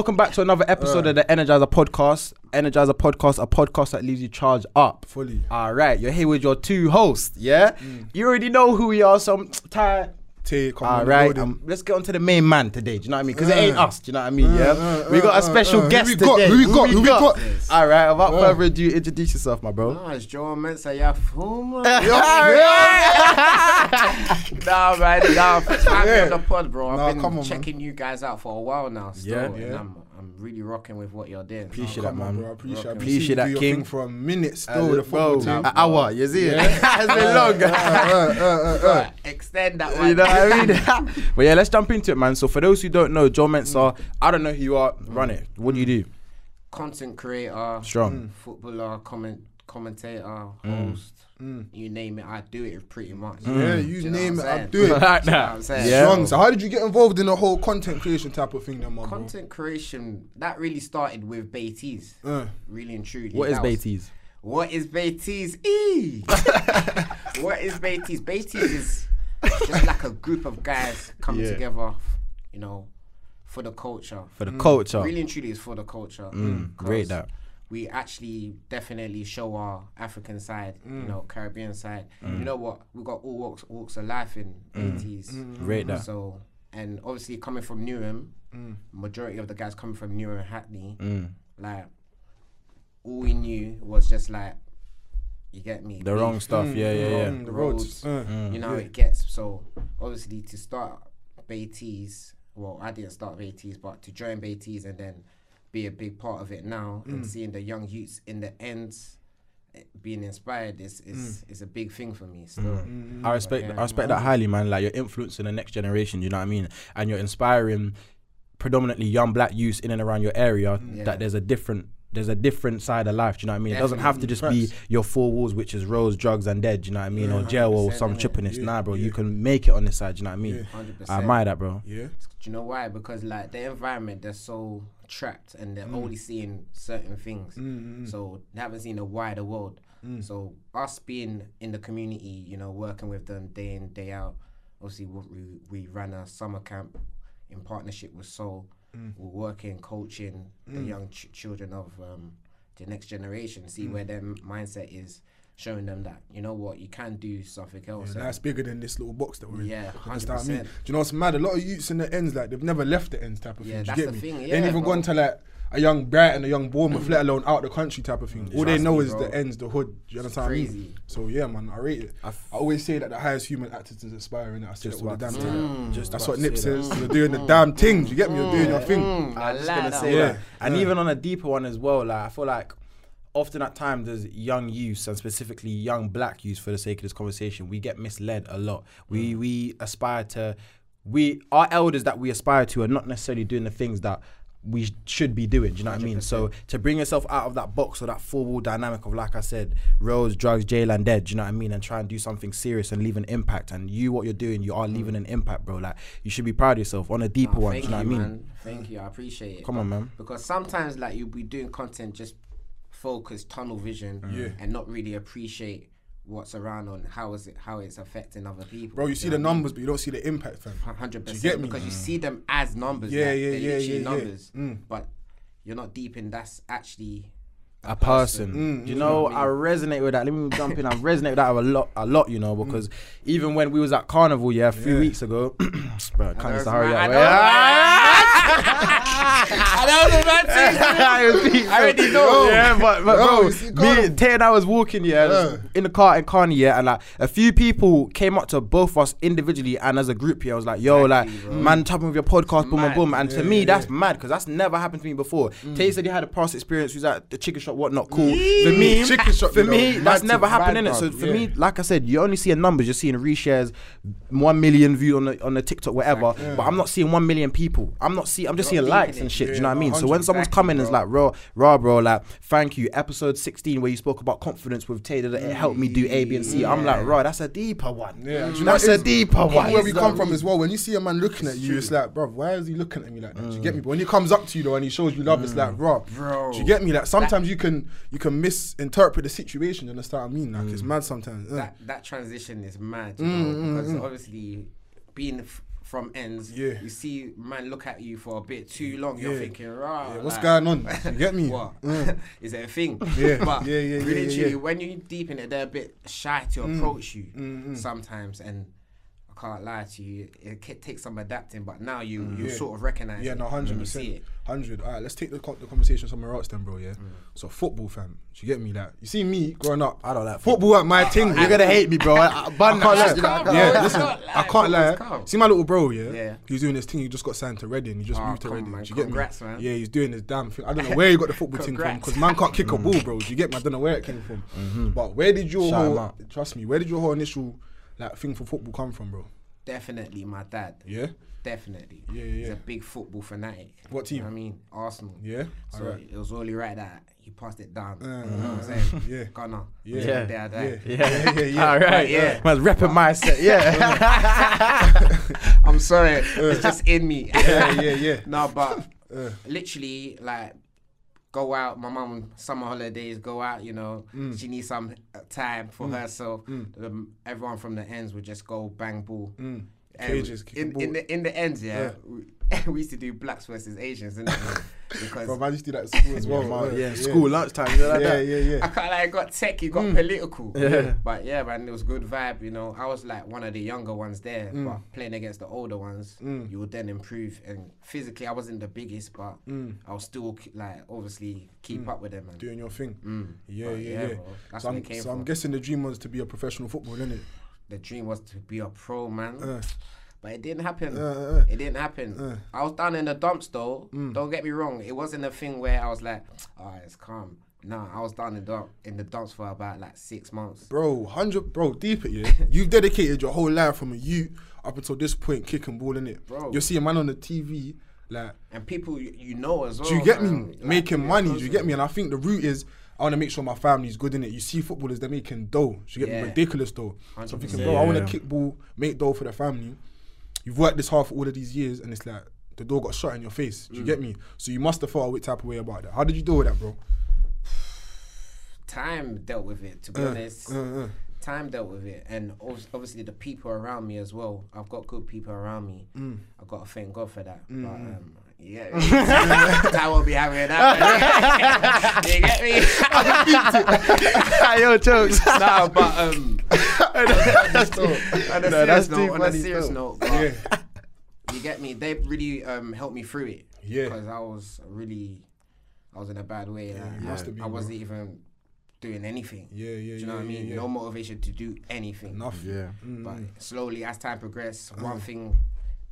Welcome back to another episode of the Energizer Podcast. Energizer Podcast, a podcast that leaves you charged up. Fully. All right, you're here with your two hosts. Yeah, mm. you already know who we are. So, Ty. Tay, come All on, right, building. um, let's get on to the main man today. Do you know what I mean? Because it ain't Uh, us. Do you know what I mean? Yeah, uh, we got a uh, special uh, who guest we got? today. Who we got? Who we got? All right, without Uh. further ado, introduce yourself, my bro. No, it's Joe Mensah, yeah, Fuma. Yeah. nah, man, nah, thanks for having me Yeah. on the pod, bro. I've Nah, been come on, checking you guys out for a while now, still, Yeah. Yeah. I'm, I'm really rocking with what you're doing. Appreciate Come that, man. bro. I appreciate, I Appreciate appreciate that, you do your King. thing for a minute still As the football bro, team. An hour, you see? Yeah. it's been long. Uh uh uh, uh, uh, uh. Right, extend that one. You know what I mean? but yeah, let's jump into it, man. So for those who don't know, Joe Mensah, mm. I don't know who you are. Run mm. it. What do you do? Content creator, Strong. Mm. footballer, comment, commentator, host, you name it, I do it pretty much. Yeah, Do you know name it, I'm I saying? do it. like You know. I'm saying? Yeah. Strong. So how did you get involved in the whole content creation type of thing then, man, bro? Content creation, that really started with Baiteze. Uh, Really and truly. What is That was- Baiteze? What is Baiteze? E. what is Baiteze? Baiteze is just like a group of guys coming Yeah. together, you know, for the culture. For the culture. Really and truly, it's for the culture. Mm, great 'Cause that. We actually definitely show our African side, Mm. you know, Caribbean side. You know what? We got all walks, walks of life in Mm. Baiteze. Great that. So, and obviously coming from Newham, majority of the guys coming from Newham, Hackney, Mm. like all we knew was just like you get me The wrong stuff. Yeah, yeah, yeah. mm, the the roads, roads. You know how it gets so obviously to start Baiteze well I didn't start Baiteze but to join Baiteze and then be a big part of it now and mm. seeing the young youths in the ends eh, being inspired is is, mm. is a big thing for me still mm. I respect Yeah. I respect that highly, man. Like you're influencing the next generation, you know what I mean? And you're inspiring predominantly young black youths in and around your area Yeah. that there's a different there's a different side of life, do you know what I mean? It doesn't have to just be your four walls, which is roads, drugs, and dead, do you know what I mean? or jail or some innit? chippiness. Yeah, nah, bro, you can make it on this side, do you know what I mean? Yeah. 100% I admire that, bro. yeah. Do you know why? Because like the environment, they're so trapped and they're mm. only seeing certain things. Mm, mm, so they haven't seen a wider world. So us being in the community, you know, working with them day in day out. Obviously, we we, we ran a summer camp in partnership with Soul. We're working, coaching the young ch- children of um, the next generation. See where their mindset is. Showing them that you know what you can do something else. Yeah, that's bigger than this little box that we're in. Yeah, You understand what I mean? 100%. Do you know what's mad? A lot of youths in the ends, like they've never left the ends type of Yeah, thing. Do you get the me? thing, they ain't even bro. gone to like a young Brighton, a young Bournemouth, let mm. alone out the country type of thing. All they know me, is bro. the ends, the hood. Do you understand what I mean? So yeah, man, I rate it. I, f- always say that the highest human actors is aspiring. I say it Just all the about damn to say time. Just That's what to Nip say that. Mm. says. You're doing the mm. damn things. You get me? You're doing your thing. Mm, I I was just like gonna say one. that. And Yeah. even on a deeper one as well, like I feel like often at times there's young youths and specifically young black youths for the sake of this conversation, we get misled a lot. We mm. we aspire to we our elders that we aspire to are not necessarily doing the things that we should be doing. Do you know what I mean? So to bring yourself out of that box or that four wall dynamic of like I said, roads, drugs, jail, and dead. Do you know what I mean? And try and do something serious and leave an impact. And you, what you're doing, you are mm. leaving an impact, bro. Like you should be proud of yourself on a deeper Nah, one. Do you know what I mean? man. Thank you. I appreciate it. Come on, man. Because sometimes, like, you'll be doing content just focus, tunnel vision, Yeah. and not really appreciate what's around on how is it how it's affecting other people. Bro, you see the numbers, but you don't see the impact, fam. Hundred percent. get me? Because you see them as numbers. Yeah, like, yeah, they're yeah, literally yeah, yeah. Numbers, Mm. but you're not deep in. That's actually a person. Mm, you know, I resonate with that. Let me jump in. I resonate with that a lot, a lot. You know, because even when we was at Carnival, yeah, a few Yeah. weeks ago, bro, can't just hurry up. I know it's mad. I already know. Yeah, but, but Yo, bro, me, Tay and I was walking, yeah, Yeah. in the car in Carney, yeah, and like a few people came up to both of us individually and as a group here. I was like, yo, Exactly, like, bro. man, tapping with your podcast, boom, boom, Mad. boom. And to me, yeah, that's mad because that's never happened to me before. Tay said he had a past experience. He was at the chicken shop, whatnot, cool. For me, Chicken shop, for you know, me, that's never happened in it. So for yeah. me, like I said, you're only seeing numbers. You're seeing reshares, one million view on the on the TikTok, whatever. But I'm not seeing one million people. I'm not seeing. I'm just You're seeing likes and shit. do you know what I mean? So when someone's coming and bro. like, raw, raw, bro, like, thank you. Episode 16 where you spoke about confidence with Taylor that it helped me do A, B, and C. I'm like, raw, that's a deeper one. Yeah, do you that's a deeper From one. where we come from as well. When you see a man looking at you, it's like, bro, why is he looking at me like that? Do you get me? Mm. But when he comes up to you though and he shows you love, it's like, mm. bro, Bro. do you get me? Like sometimes you can you can misinterpret the situation. You understand what I mean? Like it's mm. mad sometimes. That that transition is mad, you Mm, know, because obviously being f- from ends. Yeah. You see man look at you for a bit too long. You're Yeah. thinking, rah. Yeah, what's like, going on? You get me? What? Mm. Is it a thing? Yeah, But yeah, yeah, yeah, really, yeah, yeah. when you're deep in it, they're a bit shy to approach you mm, mm. sometimes, and can't lie to you, it ca- takes some adapting. But now you mm. you Yeah. sort of recognize. Yeah, no, hundred percent, hundred. All right, let's take the, co- the conversation somewhere else then, bro. Yeah. Mm. So football, fam. Do you get me? That you see me growing up. I don't like football at my thing. You're gonna hate me, bro. I, I, bun I can't that lie. calm. Yeah, It's listen, not I can't football's lie. calm. See my little bro, yeah? Yeah. He's doing his thing. He just got signed to Reading. He just Oh, moved to Reading. on, Do you get congrats, me? man. Yeah, he's doing his damn thing. I don't know where he got the football thing from because man can't kick a mm. ball, bro. Do you get me? I don't know where it came from. Mm-hmm. But where did your whole, trust me, where did your whole initial like thing for football come from, bro? Definitely, my dad. Yeah. Definitely. Yeah, yeah, He's a big football fanatic. What You team? know what I mean, Arsenal. Yeah. So Alright. it was only right that he passed it down. Uh, you know what I'm uh, saying? yeah. Gunner. Yeah. Yeah. Day I die. Yeah. Yeah, Yeah, yeah, yeah. All right, Yeah. yeah. Man's repping mindset. Yeah. I'm sorry. it's just in me. Yeah, yeah, yeah. no, but Uh. literally, like, go out. My mum, summer holidays, go out. You know, Mm. she needs some time for herself. Um, everyone from the ends would just go bang ball. Mm. And Cages, in, in the in the ends, yeah, We, we used to do blacks versus Asians, innit? because Bro, man used to do that at school as well. Man, uh, yeah, school lunchtime. You know like Yeah, that. yeah, I yeah. can't like got tech, it got political. Yeah. But yeah, man, it was good vibe. You know, I was like one of the younger ones there, Mm. but playing against the older ones, you would then improve. And physically, I wasn't the biggest, but I was still like obviously keep up with them. Man. Mm. Doing your thing. Mm. Yeah, But yeah, yeah. bro, That's So, where I'm, it came so from. I'm guessing the dream was to be a professional footballer, innit? The dream was to be a pro, man. Uh, But it didn't happen. uh, uh. It didn't happen. Uh. I was down in the dumps though. Mm. Don't get me wrong. It wasn't a thing where I was like, oh, it's calm. Nah, I was down in the in the dumps for about like six months. Bro, hundred, bro, deep it, yeah. You've dedicated your whole life from a youth up until this point, kicking ball in it. Bro. You see a man on the TV, like, And people you, you know as well. do you get man, me? like, Making money, do you get me? And I think the root is I want to make sure my family's good in it. You see footballers, they're making dough. Do you get Yeah. me? Ridiculous dough. So I'm 100%. thinking, bro, I want to kick ball, make dough for the family. You've worked this hard for all of these years, and it's like the door got shut in your face. Do you Mm. get me? So you must have felt a type of way about that. How did you deal with that, bro? Time dealt with it. To be Uh, honest, uh, uh. time dealt with it, and obviously the people around me as well. I've got good people around me. Mm. I've got to thank God for that. But um, yeah, I won't be having that. you get me? Yo, jokes. no, but um, on a No, that's serious too note, on a funny serious still. note, but Yeah. you get me. They really um helped me through it. Yeah. because I was really, I was in a bad way. like, you must have I, been, I bro. wasn't even doing anything. Yeah, yeah, Do you yeah, know what I mean? yeah. No motivation to do anything. Nothing. Yeah. Mm. But slowly, as time progressed, one Uh. thing,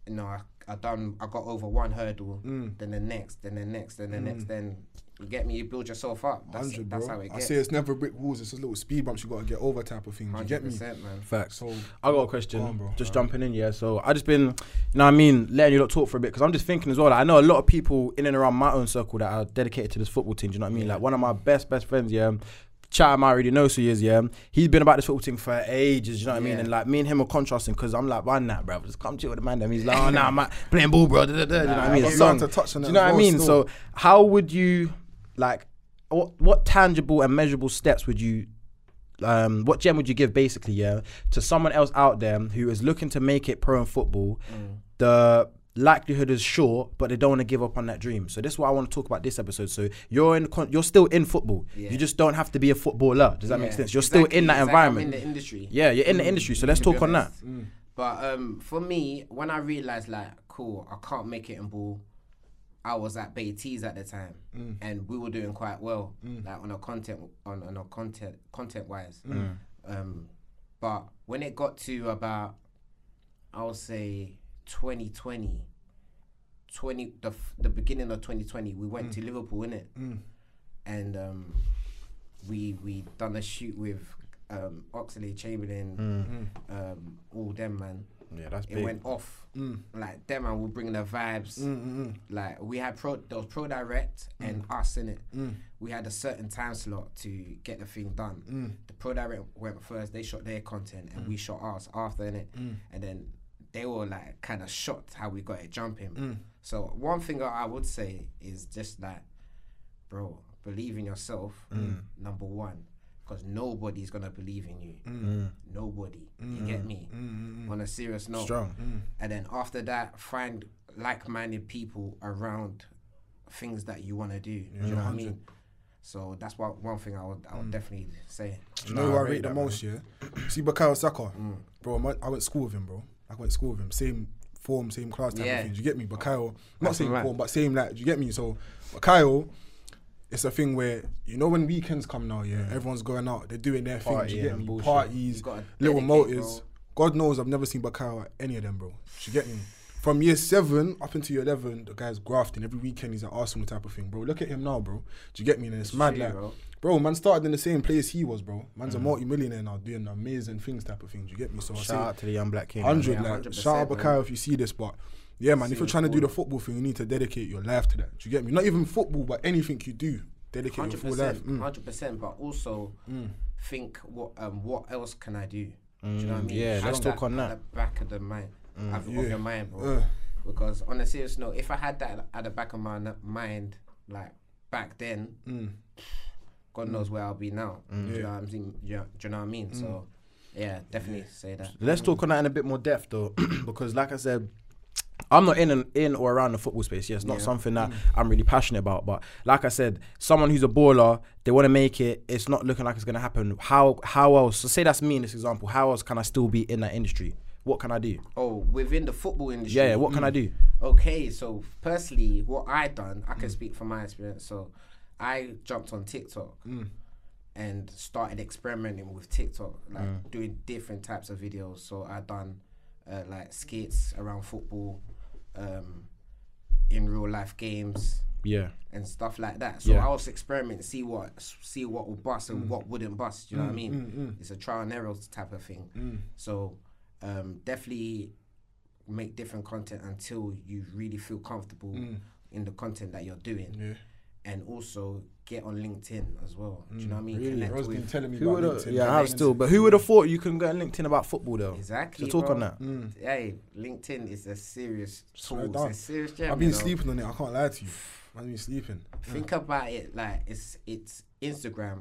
you know, I, I done, I got over one hurdle, Mm. then the next, then the next, then the next, then you get me. You build yourself up. That's, 100, that's bro. how it goes. I say it's never brick walls. It's just little speed bumps you got to get over type of thing. Do you get me? man. Facts. So I got a question. Go on, bro. Just jumping in, yeah. So I just been, you know, what I mean, letting you lot talk for a bit because I'm just thinking as well. Like, I know a lot of people in and around my own circle that are dedicated to this football team. Do you know what I mean? Like one of my best best friends, yeah. Chat, I already know who he is, yeah. He's been about this football team for ages, you know what I mean? And like me and him are contrasting because I'm like, why not, bro? Just come chill with the man. Them. He's like, oh, nah, I'm playing ball, bro. Da, da, da, you know what I mean? It's long. to touch on Do you know what I mean? still. So how would you like what what tangible and measurable steps would you um what gem would you give basically yeah to someone else out there who is looking to make it pro in football the likelihood is sure, but they don't want to give up on that dream. So this is what i want to talk about this episode. So you're in con- you're still in football. Yeah. you just don't have to be a footballer. Does that make sense? You're still in that It's like I'm environment. in the industry. yeah you're in the industry so let's talk on that. honest. But um, for me, when I realized like, cool, I can't make it in ball. I was at Baiteze at the time, and we were doing quite well, like on a content on on a content content wise. Um, but when it got to about, I would say 2020, 20 the f- the beginning of 2020, we went to mm. Liverpool in it, mm. and um, we we done a shoot with um, Oxlade-Chamberlain, mm. um, all them man. yeah that's It big went off. Like them man will bring the vibes. Like we had pro there was pro direct and us in it. We had a certain time slot to get the thing done. The pro direct went first. They shot their content and we shot ours after in it. And then they were like kind of shocked how we got it jumping. So one thing I would say is just that, bro, believe in yourself. Number one, because nobody's gonna believe in you. Mm. Nobody. You get me? Mm, On a serious note. Strong. And then after that, find like-minded people around things that you want to do. do you know what I mean? So that's what one thing I would I would definitely say. Do you know Nah, who I I rate rate the that, most? Yeah. See Bukayo Saka, Mm. bro. I went- I went to school with him, bro. I went to school with him. Same form, same class type Yeah. of thing. Do you get me? Bukayo, not That's same right. form, but same like. Do you get me? So Kyle, it's a thing where you know when weekends come now, yeah, mm. everyone's going out, they're doing their thing. Do you get me? bullshit. Parties, little dedicate, motors. God knows I've never seen Bukayo at any of them, bro. Do you get me? From year seven up into year eleven, the guy's grafting every weekend. He's at Arsenal type of thing, bro. Look at him now, bro. Do you get me? And it's, mad, true, like, bro. bro. Man started in the same place he was, bro. Man's Mm. a multi-millionaire now, doing amazing things, type of thing. Do you get me? So I Shout say out to the young black king. hundred, Yeah, like 100%, shout out man. Bukayo if you see this, but yeah, man, if you're trying to do the football thing, you need to dedicate your life to that. Do you get me? Not even football, but anything you do, dedicate your Hundred full life. percent, Mm. hundred percent. But also think what um what else can I do? do you know what I mean? yeah, Have let's talk on at that. the back of the mind, of, Yeah. of your mind, bro. Uh. Because on a serious note, if I had that at the back of my mind, like back then, Mm. God knows where I'll be now. Do you Yeah. know what I'm saying? Do you, do you know what I mean? So, Mm. yeah, definitely say that. Let's talk on that in a bit more depth though, because like I said, I'm not in and in or around the football space. Yeah, it's not Yeah. something that Mm. I'm really passionate about. But like I said, someone who's a baller, they want to make it. It's not looking like it's gonna happen. How how else? So say that's me in this example. How else can I still be in that industry? What can I do? Oh, within the football industry. Yeah, what can I do? Okay, so personally, what I done, I Mm. can speak from my experience. So, I jumped on TikTok Mm. and started experimenting with TikTok, like Mm. doing different types of videos. So I done uh, like skits around football, um, in real life games Yeah, and stuff like that. So Yeah. I was experimenting, see what see what will bust Mm. and what wouldn't bust. You know what I mean? It's a trial and error type of thing. Mm. So um, definitely make different content until you really feel comfortable in the content that you're doing, Mm. Yeah. and also get on LinkedIn as well. Do you know what I mean? Really? Connect Ro's been telling me who about? LinkedIn. Yeah, I have still. But who would have thought you can get on LinkedIn about football though? exactly. So talk bro. on that. Mm. Hey, LinkedIn is a serious Swear tool. down. It's a serious gem. I've been you know? sleeping on it. I can't lie to you. I've been sleeping. Think about it like it's it's Instagram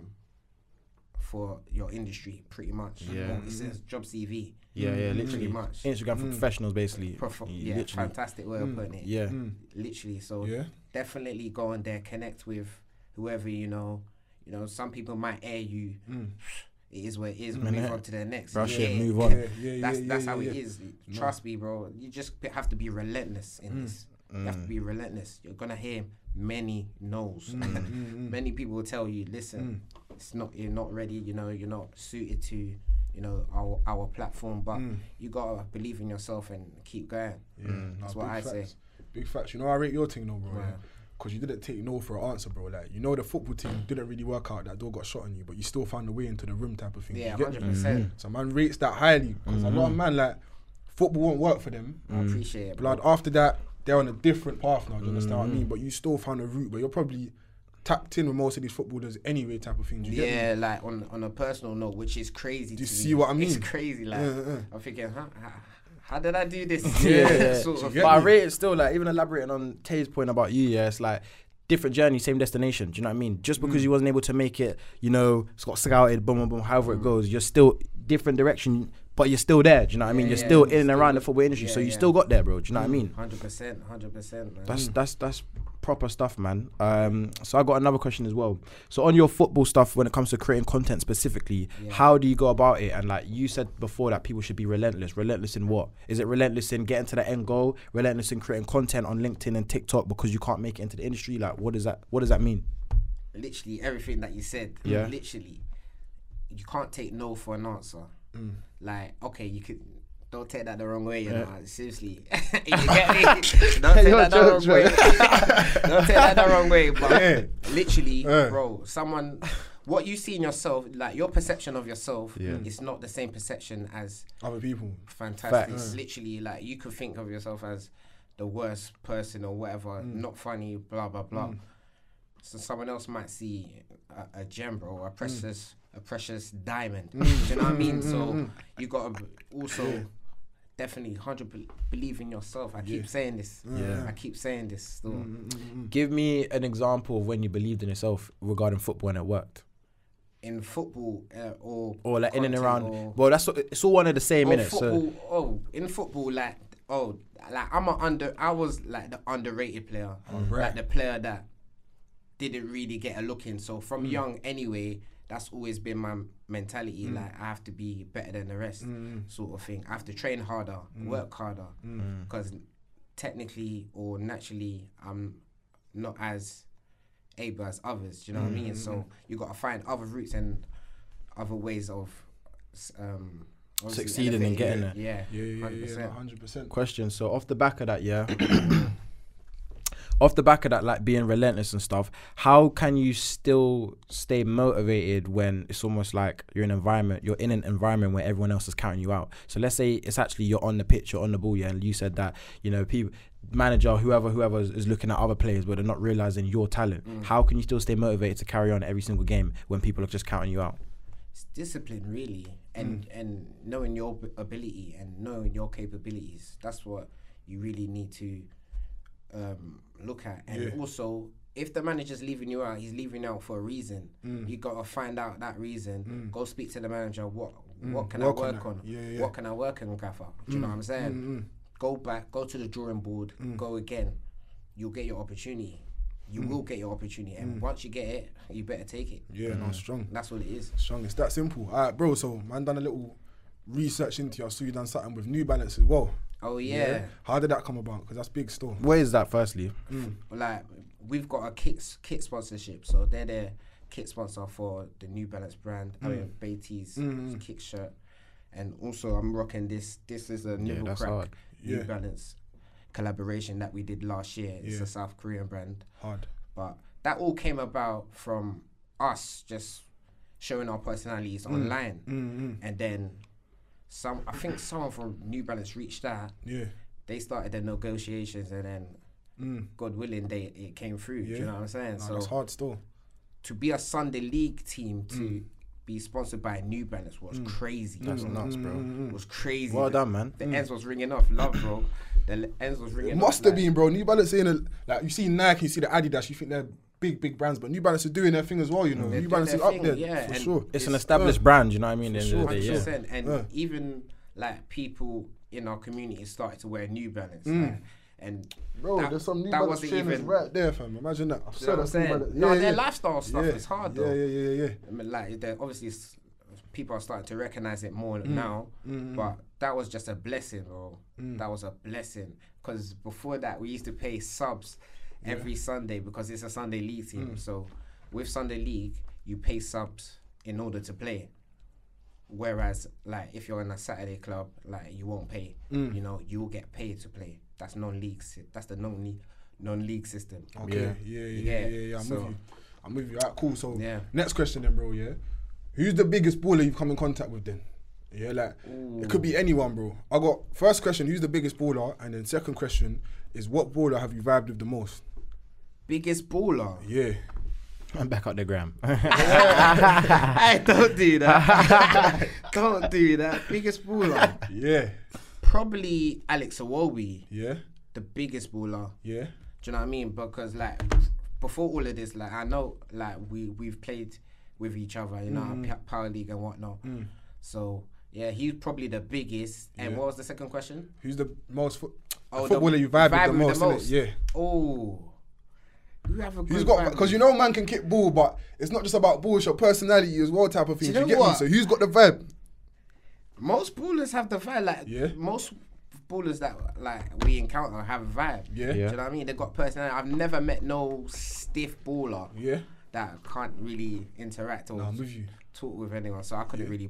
for your industry, pretty much. Yeah. Or It mm-hmm. says job CV. Yeah, yeah, Pretty literally. much. Instagram for professionals, basically. Prof- Y- yeah, literally. fantastic way of mm. putting it. Yeah. Mm. literally. So Yeah. definitely go on there, connect with whoever you know. You know, some people might air you. It is what it is. Move innit? on to the next. Brush yeah. it, move on. Yeah, yeah, That's yeah, that's yeah, how yeah. it is. Trust me, bro. You just have to be relentless in this. You have to be relentless. You're gonna hear many no's. many people will tell you, listen, it's not you're not ready. You know, you're not suited to, you know, our our platform. But mm. you gotta believe in yourself and keep going. Yeah, nah, mm. That's what big I facts. say. Big facts. You know, I rate your thing, though, bro. Right. Because you didn't take no for an answer, bro. Like, you know, the football team didn't really work out. That door got shot on you, but you still found a way into the room, type of thing. Yeah, You get me? hundred percent. Mm. So man rates that highly because a lot of mm-hmm. man like football won't work for them. I appreciate it. Blood after that, they're on a different path now. Do you understand what I mean? But you still found a route, but you're probably tapped in with most of these footballers anyway, type of thing. Do you get? Yeah, like on on a personal note, which is crazy. Do you to see me. what I mean? It's mean? crazy. Like Yeah, yeah. I'm thinking, huh, how, how did I do this? yeah, yeah. sort of. you But I rate it still like even elaborating on Tay's point about you. Yeah, it's like different journey, same destination. Do you know what I mean? Just Mm. because you wasn't able to make it, you know, it's got scouted, boom, boom, boom. However Mm. it goes, you're still different direction, but you're still there. Do you know what I mean? Yeah, You're yeah, still in and around the football industry, so you yeah. still got there, bro. Do you know what I mean? Hundred percent, hundred percent, man. That's that's that's proper stuff, man. Um, so I got another question as well. So on your football stuff, when it comes to creating content specifically, Yeah. how do you go about it? And like you said before, that people should be relentless. Relentless in what? Is it relentless in getting to the end goal? Relentless in creating content on LinkedIn and TikTok because you can't make it into the industry? Like, what does that? What does that mean? literally everything that you said. Yeah. Literally, you can't take no for an answer. Mm. Like, okay, you could. Don't take that the wrong way, you know. Seriously, you get me? Don't take that the wrong way. Don't take that the wrong way. But Yeah. literally, Yeah. bro, someone, what you see in yourself, like your perception of yourself, Yeah. is not the same perception as Other people. fantastic. Facts. Literally, like you could think of yourself as the worst person or whatever, not funny, blah blah blah. So someone else might see a, a gem, bro, a precious, a precious diamond. Mm. Do you know what I mean? Mm, mm, so you gotta also definitely hundred believe in yourself. I keep saying this. Yeah. I keep saying this. Still, Give me an example of when you believed in yourself regarding football and it worked. in football uh, or or like in and around. or- well, that's what- it's all one of the same oh, or minutes. So football. oh, in football, like oh, like I'm a under. I was like the underrated player, oh, like the player that didn't really get a look in. So from young, anyway, that's always been my mentality. Mm. Like I have to be better than the rest, mm. sort of thing. I have to train harder, mm. work harder, because technically or naturally, I'm not as able as others. Do you know what I mean? So you got to find other routes and other ways of um, Succeeding in elevating getting it. Yeah, Yeah, yeah, yeah, 100%. yeah, hundred percent. question. So off the back of that, yeah. off the back of that, like being relentless and stuff, how can you still stay motivated when it's almost like you're in an environment, you're in an environment where everyone else is counting you out? So let's say it's actually you're on the pitch, you're on the ball, yeah, and you said that you know people, manager, whoever, whoever is, is looking at other players, but they're not realizing your talent. How can you still stay motivated to carry on every single game when people are just counting you out? It's discipline, really, and and knowing your ability and knowing your capabilities. That's what you really need to um, look at, and Yeah. also. If the manager's leaving you out, he's leaving you out for a reason. Mm. You gotta find out that reason. Mm. Go speak to the manager. What mm. what can Work I work that. on? Yeah, yeah. What can I work on, Gaffer? Do you know what I'm saying? Mm-hmm. Go back, go to the drawing board, go again. You'll get your opportunity. You will get your opportunity, and once you get it, you better take it. Yeah, no, strong. That's what it is. Strong. It's that simple. All right, bro. So, man, done a little research into you. I saw you done something with New Balance as well. Oh yeah. How did that come about? Because that's big store. Where is that? Firstly, mm, like we've got a kit kit sponsorship, so they're the kit sponsor for the New Balance brand. I Mm. mean Baiteze mm, mm, kick shirt, and also I'm rocking this. This is a Nibble that's Crack hard. New Yeah. Balance collaboration that we did last year. It's Yeah. a South Korean brand, Hard. but that all came about from us just showing our personalities Mm. online, and then some. I think someone from New Balance reached out. Yeah. They started the negotiations, and then. Mm. God willing, they it came through. Do Mm. Yeah. you know what I'm saying? Nah, so that's hard still. to be a Sunday league team to mm. be sponsored by New Balance was mm. crazy. that's bro. nuts, bro. was crazy. Well done, man. The ends was ringing off. Love, bro. The ends was ringing It off. must have like- been, bro. New Balance a, like you see Nike, you see the Adidas, you think they're big, big brands, but New Balance is doing their thing as well. You know, They're New Balance is up thing, there yeah, for sure. It's an It's- established brand. You know what I mean? At the end of the Hundred day, yeah. and Yeah. even like people in our community started to wear New Balance, mm. like, and Bro, that, there's some New that Balance wasn't trainers even right there, fam. Imagine that. I've said what I'm that's New saying? No, Yeah, their lifestyle stuff Yeah. is hard Yeah, though. yeah, yeah, yeah. I mean, like obviously people are starting to recognize it more Mm. now, mm, mm, but that was just a blessing, bro. That was a blessing because before that we used to pay subs every Sunday because it's a Sunday league team. Mm. So with Sunday league, you pay subs in order to play. Whereas, like, if you're in a Saturday club, like you won't pay. Mm. You know, you will get paid to play. That's non-league. si- That's the non-league non-league system. Okay, Yeah. yeah, yeah, yeah, Yeah, yeah, yeah. I'm so- with you. I'm with you. Alright, cool. So Yeah. next question then, bro. Yeah, who's the biggest baller you've come in contact with then? Yeah, like it could be anyone, bro. I got first question: Who's the biggest baller? And then second question is what baller have you vibed with the most? Biggest baller. Yeah, I'm back up the gram. hey, don't do that. don't do that. Biggest baller. yeah, Probably Alex Iwobi, yeah, the biggest baller. yeah. Do you know what I mean? Because like before all of this, like I know like we we've played with each other, you know, Mm. power league and whatnot. So yeah, he's probably the biggest. And Yeah. what was the second question? Who's the most fo- Oh, the footballer you vibe, vibe with the most? innit? Yeah. Oh, you have a good Who's got because you know man can kick ball, but it's not just about ball, it's your personality as well, type of thing. you Do you know get me? So who's got the vibe? most ballers have the vibe. Like Yeah. most ballers that like we encounter have a vibe. Yeah. Do Yeah. you know what I mean? They got personality. I've never met no stiff baller Yeah, that can't really interact or Nah, I'm with you. talk with anyone. So I couldn't really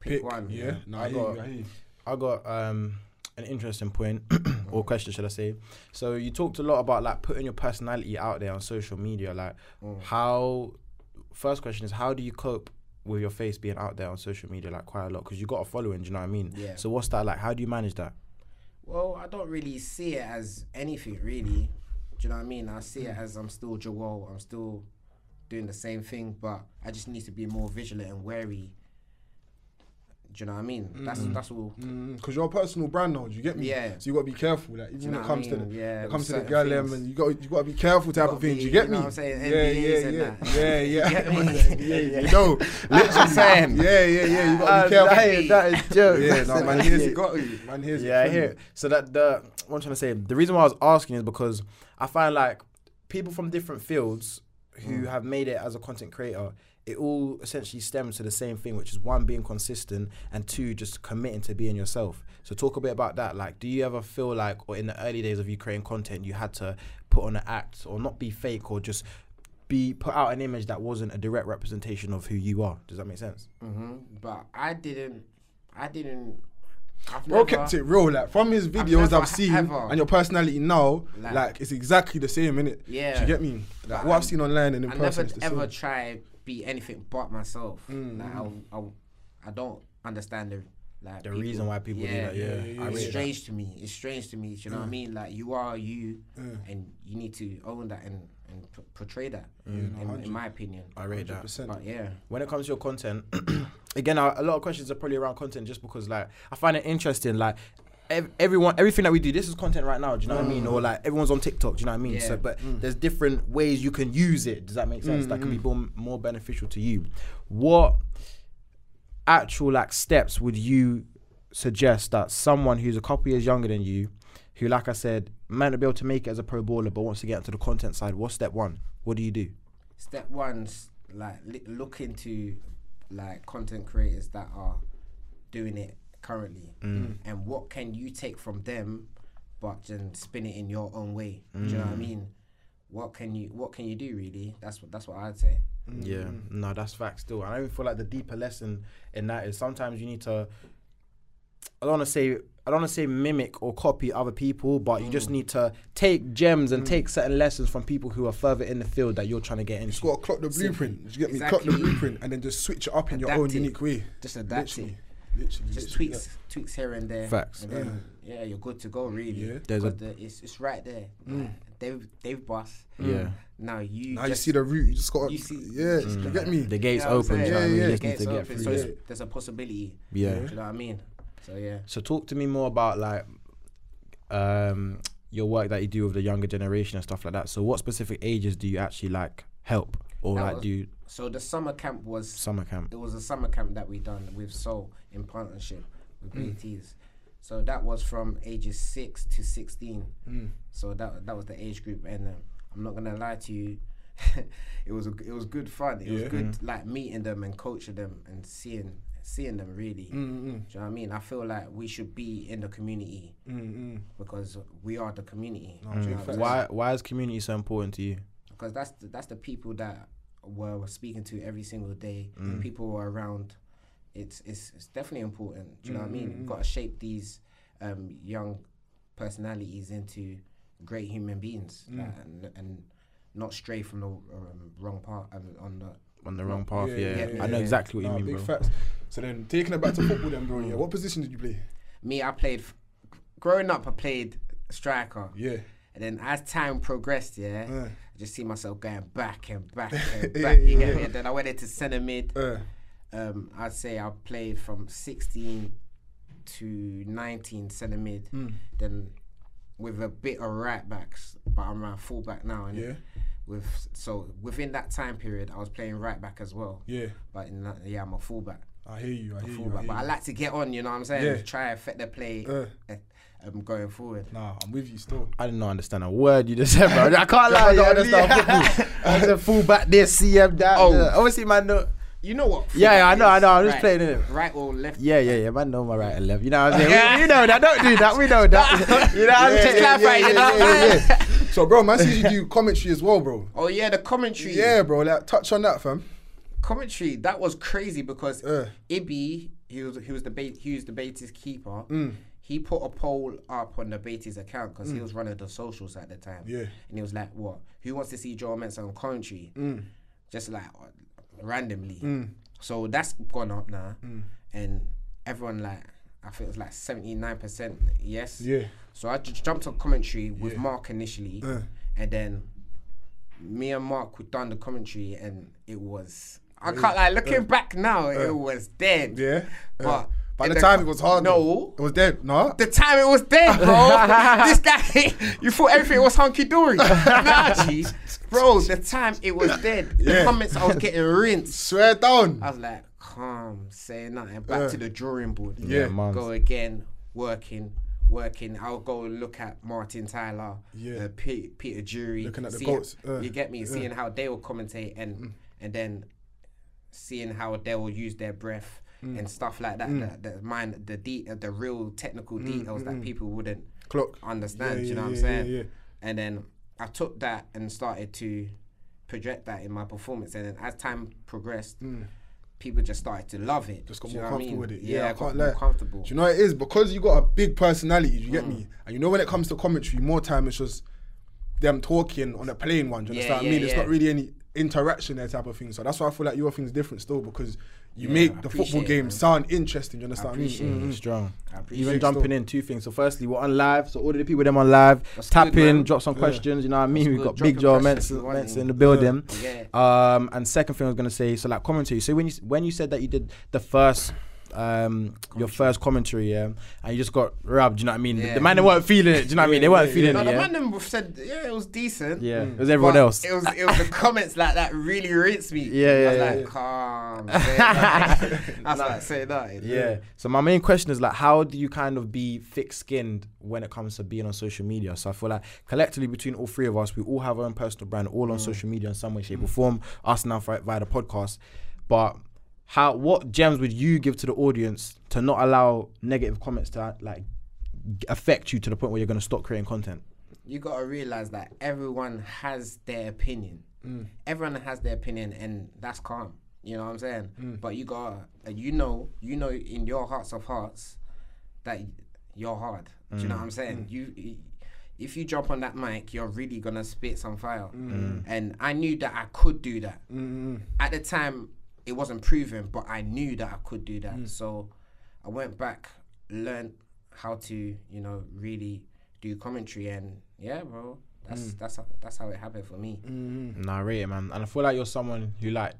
pick, Pick one. Yeah, no, I I, got- you. I. I got um, an interesting point or question, should I say? So you talked a lot about like putting your personality out there on social media. Like, mm. how? First question is how do you cope with your face being out there on social media like quite a lot? Because you got a following. Do you know what I mean? Yeah. So what's that like? How do you manage that? Well, I don't really see it as anything really. Do you know what I mean? I see it as I'm still Joel. I'm still doing the same thing, but I just need to be more vigilant and wary. Do you know what I mean? That's Mm. that's all. Because you're a personal brand now, do you get me? Yeah. So you gotta be careful. Like even you when it comes I to the, Yeah, it comes to the certain gallem things. and you got you gotta be careful type of Gotta thing. be, Do you get you me? know what I'm saying? Yeah, yeah, yeah, yeah, yeah. get me? yeah, yeah. You know, literally. saying. Yeah, yeah, yeah. You gotta be careful. that is- that is joke. Yeah, no, man, here's You it. got me. Man, here's it. Yeah, I hear. So that the what I'm trying to say, the reason why I was asking is because I find like people from different fields who Mm. have made it as a content creator, it all essentially stems to the same thing, which is one being consistent and two just committing to being yourself. So talk a bit about that. Like, do you ever feel like, or in the early days of you creating content, you had to put on an act or not be fake or just be put out an image that wasn't a direct representation of who you are? Does that make sense? hmm But I didn't. I didn't. I've Bro never, kept it real. Like from his videos never I've seen ever- and your personality now, Like- like, it's exactly the same, innit? Yeah. Do you get me? Like what I've I- seen online and in I person never is the ever same. try be anything but myself. Mm, Like mm. I, I, I don't understand the like The people- reason why people do that, yeah. yeah, yeah, I yeah. rate it's that. strange to me. It's strange to me. Do you know what I mean? Like you are you, Mm. and you need to own that and and p- portray that. no, in, in my opinion. I rate that. 100%. But yeah, when it comes to your content, again, a a lot of questions are probably around content just because, like, I find it interesting. Like, ev- everyone, everything that we do, this is content right now. Do you know what I mean? Or like, everyone's on TikTok. Do you know what I mean? So, Yeah. but there's different ways you can use it. Does that make sense? That can be Mm, more, more beneficial to you. What actual like steps would you suggest that someone who's a couple years younger than you, who, like I said, might not be able to make it as a pro baller, but wants to get into the content side? What's step one? What do you do? step one's like li- look into like content creators that are doing it currently, Mm. and what can you take from them, but then spin it in your own way. Do you know Mm. what I mean? What can you What can you do really? That's what That's what I'd say. Yeah, no, that's fact still. And I even feel like the deeper lesson in that is sometimes you need to. I don't want to say I don't want to say mimic or copy other people, but you just need to take gems and take certain lessons from people who are further in the field that you're trying to get You just into. gotta clock the blueprint. You get me? Clock the blueprint and then just switch it up in your own it. unique way. Just adapt Literally. it. Literally. Just literally, tweaks, tweaks here and there. Facts. And then, yeah, you're good to go. Really. Yeah. There's a- the, it's it's right there. Like, Dave Dave Boss. Yeah. Now you. Now you see the route. You just gotta. You see- yeah. just You get me? The gates You know open. do you know what I saying? mean? Yeah, You yeah. just need to Gates get through. so it. it's- there's a possibility. Yeah. Do you know what I mean? So yeah. So talk to me more about like um your work that you do with the younger generation and stuff like that. So what specific ages do you actually like help or That was- do So the summer camp was summer camp? it was a summer camp that we done with Soul in partnership with Mm. BTs. So that was from ages six to sixteen. Mm. So that that was the age group, and um, I'm not gonna lie to you, it was a, it was good fun. It was Yeah. good like meeting them and coaching them and seeing seeing them really. Mm, mm, Do you know what I mean? I feel like we should be in the community mm, mm. because we are the community. No, Do you know what I'm facts. saying? Why why is community so important to you? Because that's the, that's the people that we're we're speaking to every single day. Mm. People who are around. It's it's it's definitely important. Do you know what I mean? Mm, mm, We've got to shape these um, young personalities into great human beings Mm. like, and, and not stray from the um, wrong path um, on the. On the wrong path, Yeah, yeah. yeah, yeah, I know yeah. exactly what Nah, you mean, big bro. facts. So then, taking it back to football, then, bro. Yeah. What position did you play? Me, I played. f- Growing up, I played striker, Yeah. and then as time progressed, yeah, I just see myself going back and back and back. you get me? And then I went into centre mid. uh, um, I'd say I played from 16 to 19 centre mid. mm. Then with a bit of right backs, but I'm a full back now. And Yeah. with so within that time period, I was playing right back as well. Yeah. But in that, yeah, I'm a full back. I hear you. I hear you. I hear But I like to get on. You know what I'm saying? Yeah. Try affect the play. Uh, uh, um, going forward. nah, I'm with you still. I didn't understand a word you just said, bro. I can't lie, I don't Yeah, understand yeah. football. I said full back this, CM that. Oh. uh, Obviously, man, no. You know what? Yeah, yeah, I know, I know. I'm just Right. playing it. Right or left? Yeah, yeah, yeah. Man, know my right and left. You know what I'm saying? we, we know that. Don't do that. We know that. you know what I'm Yeah, saying? yeah, yeah, yeah, yeah, yeah, yeah. So, bro, man, sees you do commentary as well, bro. Oh yeah, the commentary. Yeah, bro. Like, touch on that, fam. commentary that was crazy because Uh. Ibby, he was he was the bait he was the Baiteze keeper. Mm. He put a poll up on the Baiteze's account because he was running the socials at the time. Yeah. and he was like, "What? Who wants to see Joe Mensah on commentary?" Mm. Just like uh, randomly. Mm. So that's gone up now, and everyone like. I think it was like seventy nine percent yes. Yeah. So I just jumped on commentary with Yeah. Mark initially, Uh. and then me and Mark we done the commentary, and it was. I can't like looking back now, it was dead. Yeah. But By in the time it was hard. No. It was dead. No. The time it was dead, bro. this guy, you thought everything was hunky dory. nah, G. Bro, the time it was dead. The Yeah. comments I was getting rinsed. Swear down. I was like, calm, say nothing. Back Yeah. to the drawing board. Yeah, man. Go again, working, working. I'll go look at Martin Tyler, Yeah. uh, Pe- Peter Drury. Looking at the seeing- goats, uh, you get me? Seeing how they will commentate and and then seeing how they will use their breath and mm. stuff like that. Mm. The, the mind, the de- the real technical mm, details that people wouldn't Clock. understand. Yeah, you know yeah, what I'm yeah, saying? yeah, yeah. And then I took that and started to project that in my performance. And then as time progressed, people just started to love it. Mm. Just got more what I comfortable mean? with it. Yeah, I got can't more lie. comfortable. Do you know what it is? Because you got a big personality, you get Mm. me? And you know when it comes to commentary, more time it's just them talking on a plain one. Do you Yeah, understand what I yeah, mean? It's not really any interaction there type of thing. So that's why I feel like your thing's different still because you make the football appreciate it, game man. sound interesting. You understand I what I mean? Mm, it. mm. Strong. I appreciate Even it. jumping in two things. So firstly, we're on live. So all of the people them on live, That's tap good, in, man. drop some questions. You know what I mean? That's We've good. got Drop Big Joe questions Ments, if you want Ments it. in the building. Yeah. Um, and second thing I was gonna say, so like commentary. So when you when you said that you did the first. Um, your first commentary, yeah, and you just got rubbed. Do you know what I mean? The- Yeah. The man they weren't feeling it. Do you know what I mean? They weren't feeling No, it. the man them said, yeah, it was decent. yeah. It was everyone But else. It was it was the comments like that really rinsed me. Yeah, I yeah, like, calm. say nothing. I was like, say that. Yeah. So my main question is like, how do you kind of be thick-skinned when it comes to being on social media? So I feel like collectively between all three of us, we all have our own personal brand, all on social media in some way, shape, or form. Us now via the podcast, but how? What gems would you give to the audience to not allow negative comments to like affect you to the point where you're going to stop creating content? you gotta realize that everyone has their opinion. Mm. Everyone has their opinion, and that's calm. You know what I'm saying? Mm. But you gotta, uh, you know, you know, in your hearts of hearts, that you're hard. Do you know what Mm. I'm saying? You, if you jump on that mic, you're really gonna spit some fire. Mm. And I knew that I could do that. Mm, At the time, it wasn't proven, but I knew that I could do that. Mm. So I went back, learned how to, you know, really do commentary, and yeah, bro, that's Mm. that's how, that's how it happened for me. Nah, I rate it, man. And I feel like you're someone who like,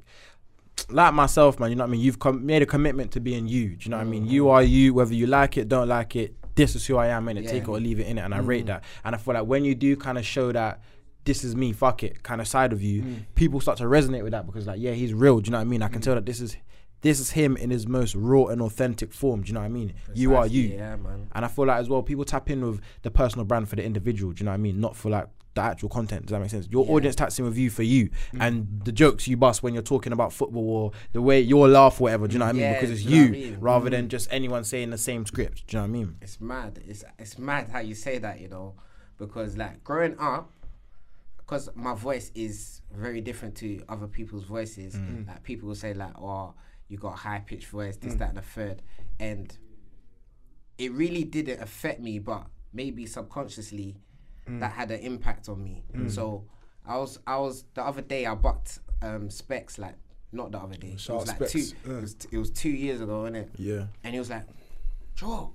like myself, man. You know what I mean? You've com- made a commitment to being you. Do you know what I mean? You are you, whether you like it, don't like it. This is who I am, in it. Yeah. Take it or leave it in it, and I rate that. And I feel like when you do kind of show that. This is me, fuck it, kind of side of you. Mm. People start to resonate with that because, like, yeah, he's real. Do you know what I mean? I can mm. tell that this is, this is him in his most raw and authentic form. Do you know what I mean? You are you. Yeah, man. And I feel like as well, people tap in with the personal brand for the individual. Do you know what I mean? Not for like the actual content. Does that make sense? Your Yeah. audience taps in with you for you, mm. and the jokes you bust when you're talking about football or the way your laugh, whatever. Do you know what I mean? Yeah, because it's you know you what I mean? rather than just anyone saying the same script. Do you know what I mean? It's mad. It's it's mad how you say that, you know, because like growing up, because my voice is very different to other people's voices. Mm. Mm. Like people will say like, "Oh, you got a high pitched voice, this, mm. that, and the third. and it really didn't affect me, but maybe subconsciously that had an impact on me. So I was I was the other day I bucked um, specs like not the other day. It was out like two. Uh. It was t- it was two years ago, innit? Yeah. And he was like, Joe,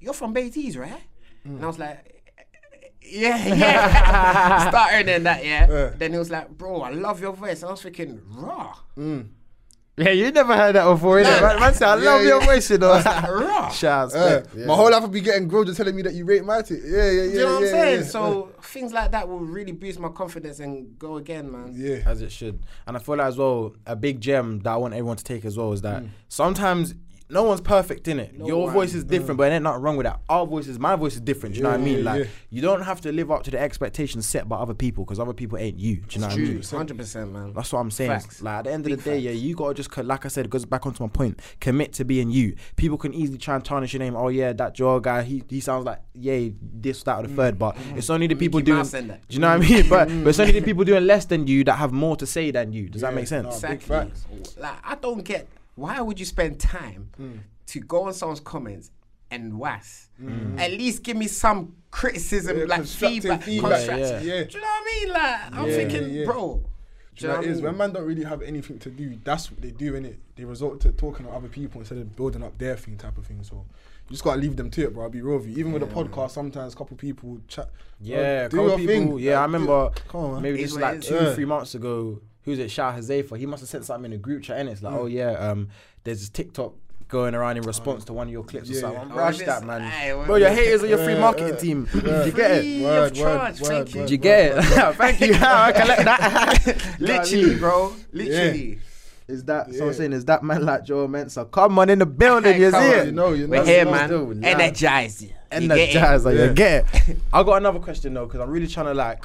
you're from Baiteze, right? And I was like, yeah, yeah. Starting in that, yeah. Yeah. Then he was like, bro, I love your voice. And I was thinking, raw. Yeah, you never heard that before, innit? Nah. Man, man said, I Yeah, love your voice, you know. raw. Shout out, Uh, Spec. My whole life I'll be getting grilled and telling me that you rate my tick. Yeah, yeah, yeah. Do you know what I'm yeah, saying? yeah. So things like that will really boost my confidence and go again, man. yeah. as it should. And I feel like as well, a big gem that I want everyone to take as well is that sometimes no one's perfect in it. No Your one. voice is different, mm. but it ain't nothing wrong with that. Our voices, my voice is different. Do you know what I mean? yeah, Like yeah. you don't have to live up to the expectations set by other people because other people ain't you. Do you know what I mean? True, hundred percent, man. That's what I'm saying. Facts. Like at the end of Big the day, yeah, you gotta just like I said, it goes back onto my point. Commit to being you. People can easily try and tarnish your name. Oh yeah, that Joel guy, he he sounds like yeah, this, that, or the third. Mm. But mm. it's only the people Mickey doing. Mouse and that. Do you know what I mean? But, but it's only the people doing less than you that have more to say than you. Does that make sense? no. Big Exactly. facts. Like I don't get why would you spend time mm. to go on someone's comments and was mm. at least give me some criticism, Yeah, like feedback, feedback, constructive. yeah. Yeah. Do you know what I mean? Like I'm Yeah, thinking, yeah. bro. Do you know what it is? When man don't really have anything to do, that's what they do, in it. They resort to talking to other people instead of building up their thing type of thing. So you just gotta leave them to it, bro. I'll be real with you. Even with a podcast, sometimes a couple people chat. Yeah, uh, Bro, couple your people. thing. Yeah, I Like, do- remember. Come on, man. Maybe Is this is like two, Yeah. three months ago. Who's it? Shah Hazaifa. He must have sent something in a group chat, and it's like, oh yeah, um, there's this TikTok going around in response to one of your clips or something. Oh, Rush that, man. Aye, Bro, your haters are your free marketing yeah, team. yeah. Did you get it? Word, of charge. word, Thank word, you. Did you get it? Thank you. I collect that. Literally, bro. Literally. Is that Yeah. so? I'm saying is that man like Joe Mensah? Come on in the building, you Come see it? You know, you know. We're here, you man. still, nah. Energize. You get it? like, Yeah. you get it. I got another question though, because I'm really trying to like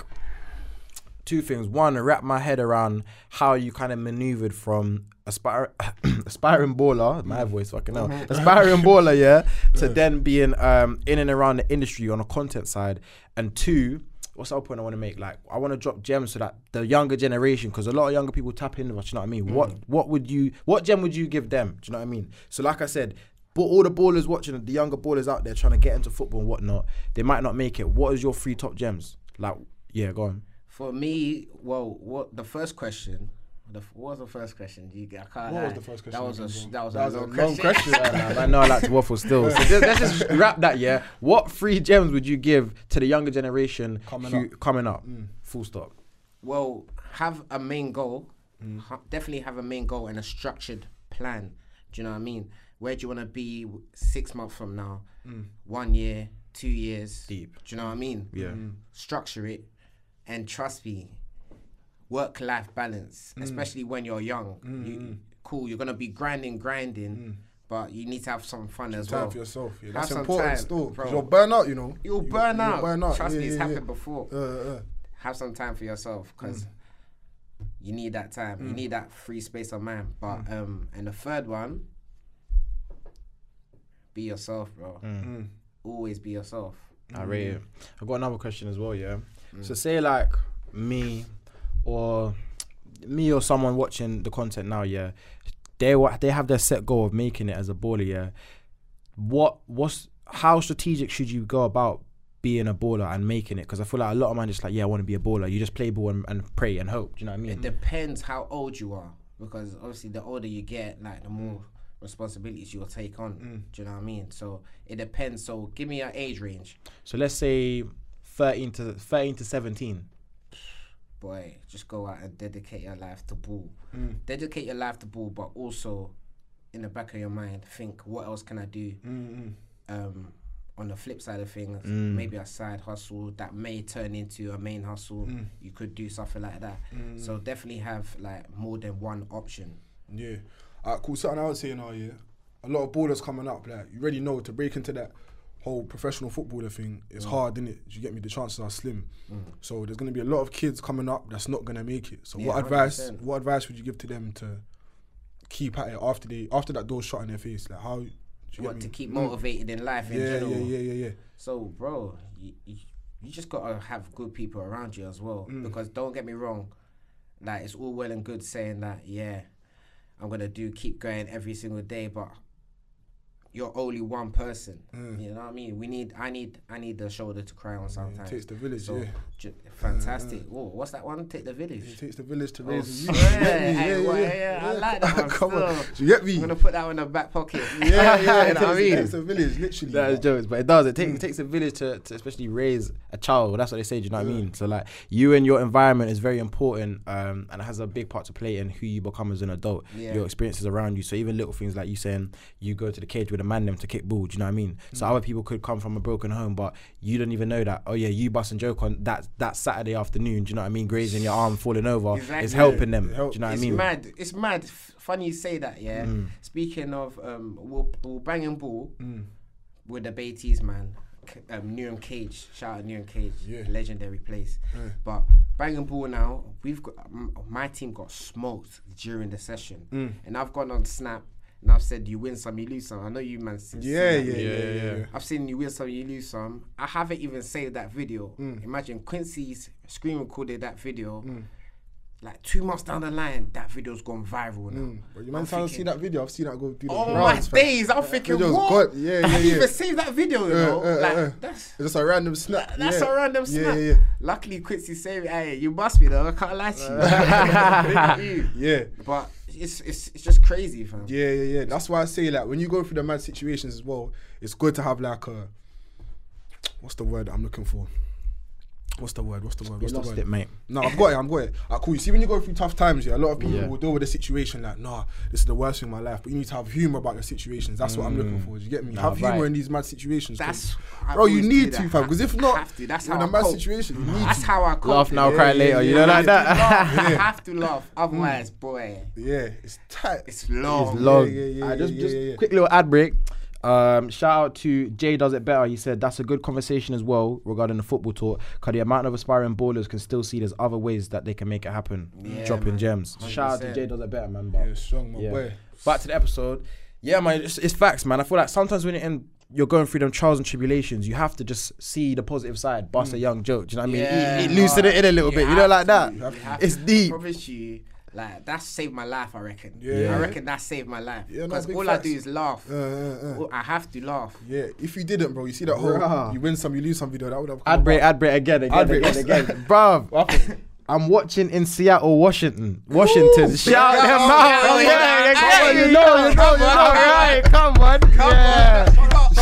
two things. One, wrap my head around how you kind of maneuvered from aspire, aspiring baller, my mm. voice fucking hell, mm-hmm. aspiring baller, yeah, to then being um in and around the industry on a content side. And two, what's the other point I want to make? Like, I want to drop gems so that the younger generation, because a lot of younger people tap into us. You know what I mean? What mm. what would you what gem would you give them? Do you know what I mean? So, like I said. But all the ballers watching, the younger ballers out there trying to get into football and whatnot, they might not make it. What is your three top gems? Like, yeah, go on. For me, well, what the first question? The, what was the first question? You, I can't What was the first That was a question sh- that was bro? a was long a long question. question. I know I like to waffle still. So just, let's just wrap that. Yeah. What three gems would you give to the younger generation Coming who, up. coming up? Full stop. well, have a main goal. Mm. Ha- definitely have a main goal and a structured plan. Do you know what I mean? Where do you want to be six months from now? One year, two years. Mm. Deep. Do you know what I mean? Yeah. Structure it, and trust me, work-life balance, Mm. especially when you're young. You, cool, you're gonna be grinding, grinding, but you need to have some fun as Mm. Time well. for yourself. Yeah, that's some important time, still. bro. You'll burn out, you know. You'll You- burn you'll out. burn out. Trust Yeah, me, it's yeah, happened yeah. before. Uh, uh, have some time for yourself because you need that time. You need that free space of mind. But um, and the third one, be yourself, bro. Always be yourself. I rate it. I got another question as well. Yeah. Mm. So say like me, or me or someone watching the content now. Yeah. They wa- they have their set goal of making it as a baller. Yeah. What what's how strategic should you go about being a baller and making it? Because I feel like a lot of man just like yeah I want to be a baller. You just play ball and, and pray and hope. Do you know what I mean? It depends how old you are because obviously the older you get, like the more responsibilities you'll take on. Do you know what I mean? So it depends. So give me your age range, So let's say thirteen to thirteen to seventeen. boy. Just go out and dedicate your life to ball. Hmm. Dedicate your life to ball, but also in the back of your mind, think what else can I do? Hmm, hmm. um, on the flip side of things, maybe a side hustle that may turn into a main hustle. You could do something like that. So definitely have like more than one option. Yeah. Alright, cool. Something I would say now, oh, yeah. A lot of ballers coming up, like you already know to break into that whole professional footballer thing, it's mm. hard, isn't it? You get me? The chances are slim. Mm. So there's gonna be a lot of kids coming up that's not gonna make it. So Yeah, what advice 100%. what advice would you give to them to keep at it after they after that door shut in their face? Like how you What to keep motivated in life in yeah, general. yeah, yeah, yeah, yeah. So, bro, you, you, you just gotta have good people around you as well. Mm. Because don't get me wrong, like it's all well and good saying that, yeah, I'm gonna do keep going every single day, but you're only one person. Mm. You know what I mean? We need, I need, I need the shoulder to cry on sometimes. takes the village, So, yeah. ju- fantastic. Oh, what's that one? Take the village. It takes the village to Oh, raise a swear. You get me? Hey, well, yeah, I like that one Come on. still. Do you get me? I'm gonna put that one in the back pocket. yeah, yeah. you It know what I takes, it mean? takes a village, literally. That is jokes, but it does. It takes mm. it takes a village to, to especially raise a child. That's what they say. Do you know what I mean? So like you and your environment is very important, um, and it has a big part to play in who you become as an adult. Yeah. Your experiences around you. So even little things like you saying you go to the cage with a man them to kick ball. Do you know what I mean? So other people could come from a broken home, but you don't even know that. Oh yeah, you bust and joke on that that Saturday afternoon. Do you know what I mean? Grazing your arm, falling over Exactly. is helping them. It helps. Do you know what I mean? it's mad. It's mad. Funny you say that, yeah. Speaking of, um, we'll, we'll bang and ball with the Beatties, man. Um, Newham Cage, shout out Newham Cage, Yeah. legendary place. But bang and ball now, we've got my team got smoked during the session, and I've gone on Snap and I've said you win some, you lose some. I know you man. Yeah, yeah, yeah, yeah, yeah. I've seen you win some, you lose some. I haven't even saved that video. Mm. Imagine Quincy's screen recorded that video. Mm. Like two months down the line, that video's gone viral now. But you man trying to that video. I've seen that go do the Oh my rounds, fam. days! I'm thinking, video's what? good. Yeah, I yeah, haven't even saved that video, you Uh, know. uh, like uh. that's It's just a random snap. that's yeah. a random Yeah, snap. yeah, yeah. Luckily, Quincy saved it. Hey, you must be though. I can't lie to you. You. Yeah. But it's it's it's just crazy, fam. Yeah, yeah, yeah. That's why I say like when you go through the mad situations as well, it's good to have like a what's the word I'm looking for? What's the word? What's the word? You What's the lost word? it, mate. No, I've got it. I've got it. Ah, cool. You see, when you go through tough times, yeah, a lot of people Yeah. will deal with the situation like, nah, this is the worst thing in my life. But you need to have humor about your situations. That's what I'm looking for. Do you get me? Nah, have humor right. in these mad situations. That's bro, you always need do to, that. fam. Because if not, to. That's you're how in a I mad cope. situation. You need That's to. how I cope. Laugh now, Yeah, cry yeah, later. You yeah, know I like have to that. laugh. I have to laugh. Otherwise, boy, Yeah, it's tight. it's long. It's long. yeah, yeah, Alright, just yeah, just yeah, yeah. quick little ad break. Um, shout out to Jay Does It Better. He said that's a good conversation as well regarding the football talk. Because the amount of aspiring ballers can still see there's other ways that they can make it happen. Yeah, Dropping man. gems. Shout out to Jay Does It Better, man. But Yeah, strong, my yeah. boy. Back to the episode. Yeah, man, it's, it's facts, man. I feel like sometimes when you're, in, you're going through them trials and tribulations, you have to just see the positive side, bust a young joke. Do you know what I mean? Yeah, It, it loosen it in a little you bit. You know, like that. to, you have It's to. deep. I promise you, like that saved my life. I reckon. Yeah. I reckon that saved my life Yeah, no, because all facts. I do is laugh. Uh, uh, uh. I have to laugh. Yeah, if you didn't, bro, you see that whole Bruh. you win some, you lose some video that would have come Ad break, about. ad break again, again, Ad break, again, what's- again. Bruv, I'm watching in Seattle, Washington. Washington. Shout yeah, them out. yeah, Yeah, yeah, yeah, yeah, you yeah, know, you know, come you know. on, Right, come on. Come yeah. on.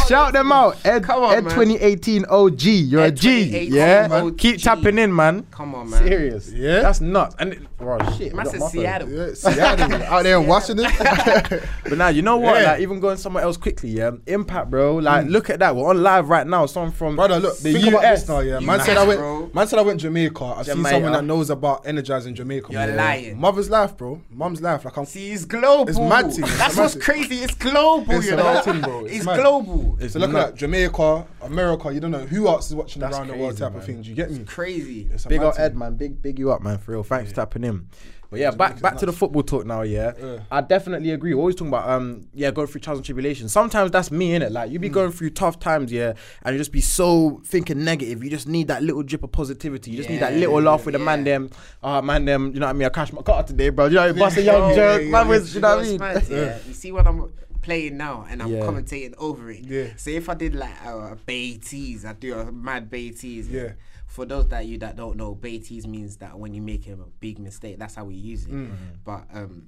Shout them out. Ed, Come on, Ed man. 2018 OG. You're Ed a G. Yeah. OG. Keep tapping in, man. Come on, man. Serious. Yeah? That's nuts. And it, bro, shit. Man I said got my. Seattle. Yeah, Seattle out there in Washington. But now you know what? Yeah. Like even going somewhere else quickly, yeah. Impact, bro. Like mm. look at that. We're on live right now. Someone from Brother, look, the think US. about this now, yeah. Man US, said I went. Man said I went Jamaica. I've seen someone that knows about energizing Jamaica. You're bro. lying. Mother's life, bro. Mom's life. Like I'm. See, it's global. It's mad That's what's crazy. It's global, It's you know. bro. It's It's, global. It's So looking nuts. at Jamaica, America, you don't know who else is watching That's around the world type man. of things. You get me? Crazy. It's Big mad up. Ed, man. Big, big you up, man. For real. Thanks for tapping in. But yeah, It's back ridiculous, back to the football talk now. Yeah, Yeah. I definitely agree. We're always talking about um, yeah, going through trials and tribulations. Sometimes that's me in it. Like Mm. you be going through tough times, yeah, and you just be so thinking negative. You just need that little drip of positivity. You just need that little laugh with the man yeah. them. Ah, man them. You know what I mean? I crashed my car today, bro. You know, bust a young Yeah, joke, man. yeah. With you know what I It's mean? yeah. You see what I'm playing now, and I'm Yeah. commentating over it. Yeah. So if I did like uh, Baiteze, I do a mad Baiteze. Yeah. For those that you that don't know, Baiteze means that when you make a big mistake, that's how we use it. Mm. But um,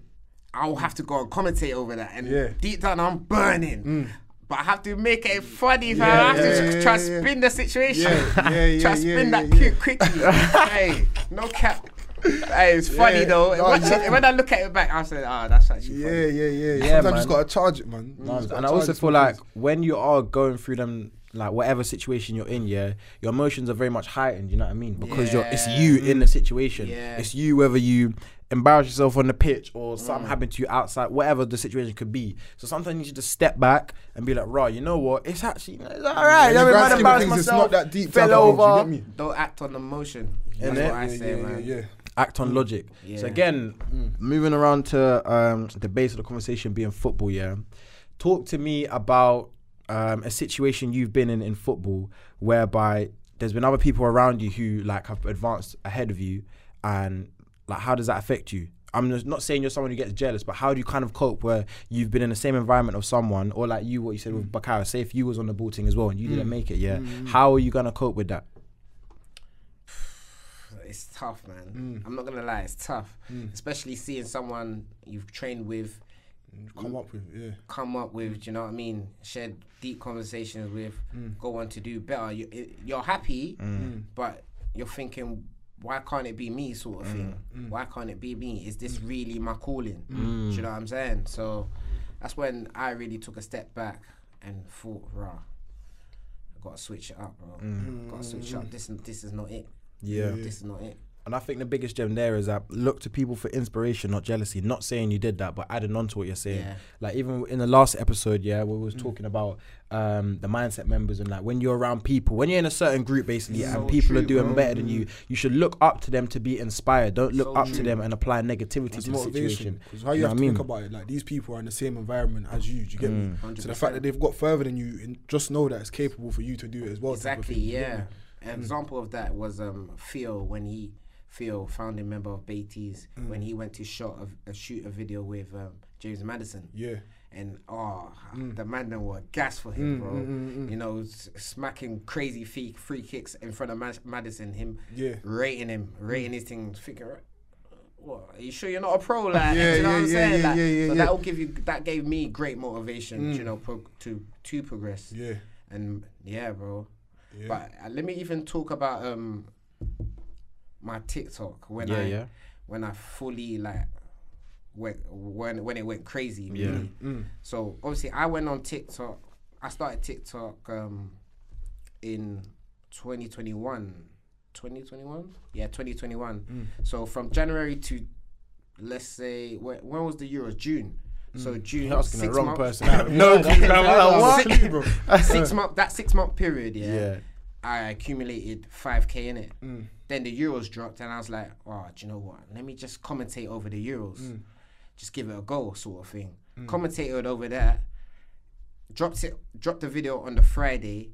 I'll have to go and commentate over that, and Yeah. Mm. deep down I'm burning. But I have to make it funny, fam. Yeah, I have to yeah, tr- yeah, try yeah, yeah. spin the situation. Yeah, yeah, yeah, try yeah, spin yeah, that yeah. cute quickly. hey, no cap. Hey, it's funny Yeah, though. no, Watch exactly. it, when I look at it back, I said, "Ah, that's actually Yeah, funny." yeah, yeah. Yeah, Sometimes you man. just gotta charge it, man. You Man, just gotta and I also feel like sometimes. when you are going through them, like whatever situation you're in, yeah, your emotions are very much heightened. You know what I mean? Because you're it's Yeah. you in the situation. Yeah. It's you whether you embarrass yourself on the pitch or Mm. something happened to you outside, whatever the situation could be. So sometimes you should just step back and be like, right, you know what? It's actually it's all right. In the I mean, grand man, scheme embarrassed things, it's myself, not that deep. Fell type of thing, do over. You get me? Don't act on emotion. That's Innit? what I Yeah, say, yeah, man. yeah, yeah. Act on mm. logic. Yeah. So again, mm. moving around to um, the base of the conversation being football. Yeah, talk to me about um, a situation you've been in in football whereby there's been other people around you who like have advanced ahead of you, and like how does that affect you? I'm not saying you're someone who gets jealous, but how do you kind of cope where you've been in the same environment of someone, or like you, what you said with mm. Bukayo? Say if you was on the ball team as well and you didn't make it, yeah, how are you gonna cope with that? It's tough, man. Mm. I'm not gonna lie, it's tough. Mm. Especially seeing someone you've trained with mm, Come up with, yeah. come up with, do you know what I mean? Shared deep conversations with, Mm. go on to do better. You, it, you're happy, but you're thinking, why can't it be me, sort of thing? Mm. Why can't it be me? Is this really my calling? Do you know what I'm saying? So that's when I really took a step back and thought, rah, I gotta switch it up, bro. Gotta switch up. This this is not it. Yeah. This is not it. And I think the biggest gem there is that look to people for inspiration, not jealousy. Not saying you did that, but adding on to what you're saying. Yeah. Like even in the last episode, yeah, we was mm. talking about um, the mindset members and like when you're around people, when you're in a certain group basically, So and people are doing bro. better than you, mm. you should look up to them to be inspired. Don't look So up to them and apply negativity It's to the motivation. situation. Because how you, You have to I think about it, like these people are in the same environment as you. Do you get me? Mm. So the fact that they've got further than you, and just know that it's capable for you to do it as well. Exactly, thing, you get yeah. An mm. example of that was um Theo when he Theo, founding member of Beatties, mm. when he went to shot a, a shoot a video with um, James Maddison. Yeah. And oh, Mm. the man then were gas for him, mm, bro. You know, smacking crazy free, free kicks in front of Ma- Madison. Him Yeah. rating him, rating his thing. Figure, what? Are you sure you're not a pro? Like, Yeah, you know yeah, what I'm saying? yeah, Like, yeah, yeah, so yeah. that will give you. That gave me great motivation, you know, pro- to to progress. Yeah. And yeah, bro. Yeah. But uh, let me even talk about um my TikTok when Yeah, I yeah. when I fully like went when when it went crazy. Yeah. really. Mm. So obviously I went on TikTok. I started TikTok um in 2021. 2021? Yeah, 2021. Mm. So from January to let's say when, when was the Euros? June. So June. You're asking the wrong months- person. no, clue, man. I'm like, what? Clue, bro. six month that six month period, yeah, Yeah. I accumulated five k in it. Mm. Then the euros dropped, and I was like, oh, do you know what? Let me just commentate over the euros, Mm. just give it a go, sort of thing. Commentated over that, dropped it, dropped the video on the Friday,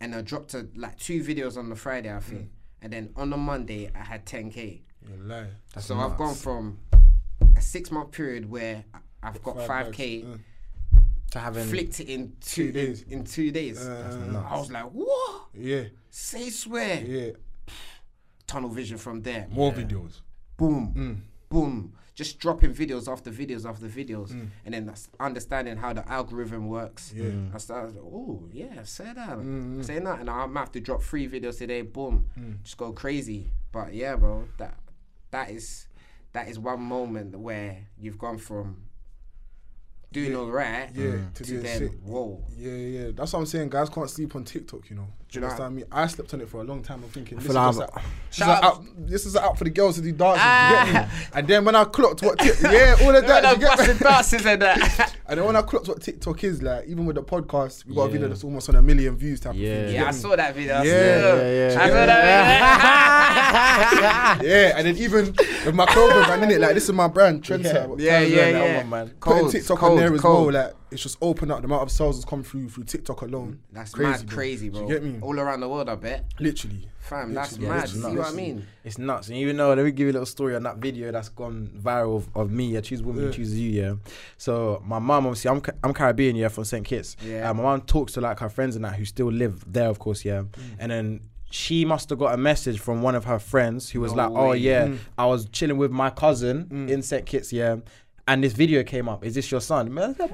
and I dropped a, like two videos on the Friday, I Mm. think, and then on the Monday I had ten k. You're lying. So I've gone from a six month period where I- I've got Five five k. uh. To having Flicked it in two, Two days. In, in two days. Uh, I was like, what? yeah, Say swear. yeah. Tunnel vision from there. More videos. Boom. Mm. Boom. Just dropping videos after videos after videos. Mm. And then understanding how the algorithm works. Yeah. I started, oh, yeah, say that. Mm, Say that. And I might have to drop three videos today. Boom. Mm. Just go crazy. But yeah, bro, that that is that is one moment where you've gone from doing Yeah. all right Yeah, to, to then, sick. whoa. Yeah, yeah. That's what I'm saying. Guys can't sleep on TikTok, you know. Do you know understand me? I slept on it for a long time. I'm thinking, this, feel is, like just I'm- a, this, is up. app, this is an app for the girls to do dances. Ah. You get me? And then when I clocked what, ti- yeah, all of that. you get me? dances and that. And then when I clocked what TikTok is, like, even with the podcast, we got a video that's almost on a million views type Yeah. of thing. yeah, I saw that video. I Yeah, yeah, yeah. I saw that video. Yeah, and then even with my clothing brand, innit? Like, this is my brand, Trendsetter. Yeah, Turns yeah, around yeah. one, man. Putting TikTok cold, on there as cold. well, like, it's just opened up the amount of sales that's come through through TikTok alone. That's crazy, mad, bro. crazy, Do you get me? All around the world, I bet. Literally. Fam, that's Literally, mad. it's See nuts. what I mean? It's nuts. And even though, let me give you a little story on that video that's gone viral of, of me. I choose woman, Yeah. chooses you. Yeah. So my mom, obviously, I'm Ca- I'm Caribbean, yeah, from St Kitts. Yeah. Uh, my mom talks to like her friends and that who still live there, of course, yeah. And then she must have got a message from one of her friends who was No like, "Oh yeah, Mm. I was chilling with my cousin Mm. in St Kitts, yeah." And this video came up. Is this your son? Man, I said.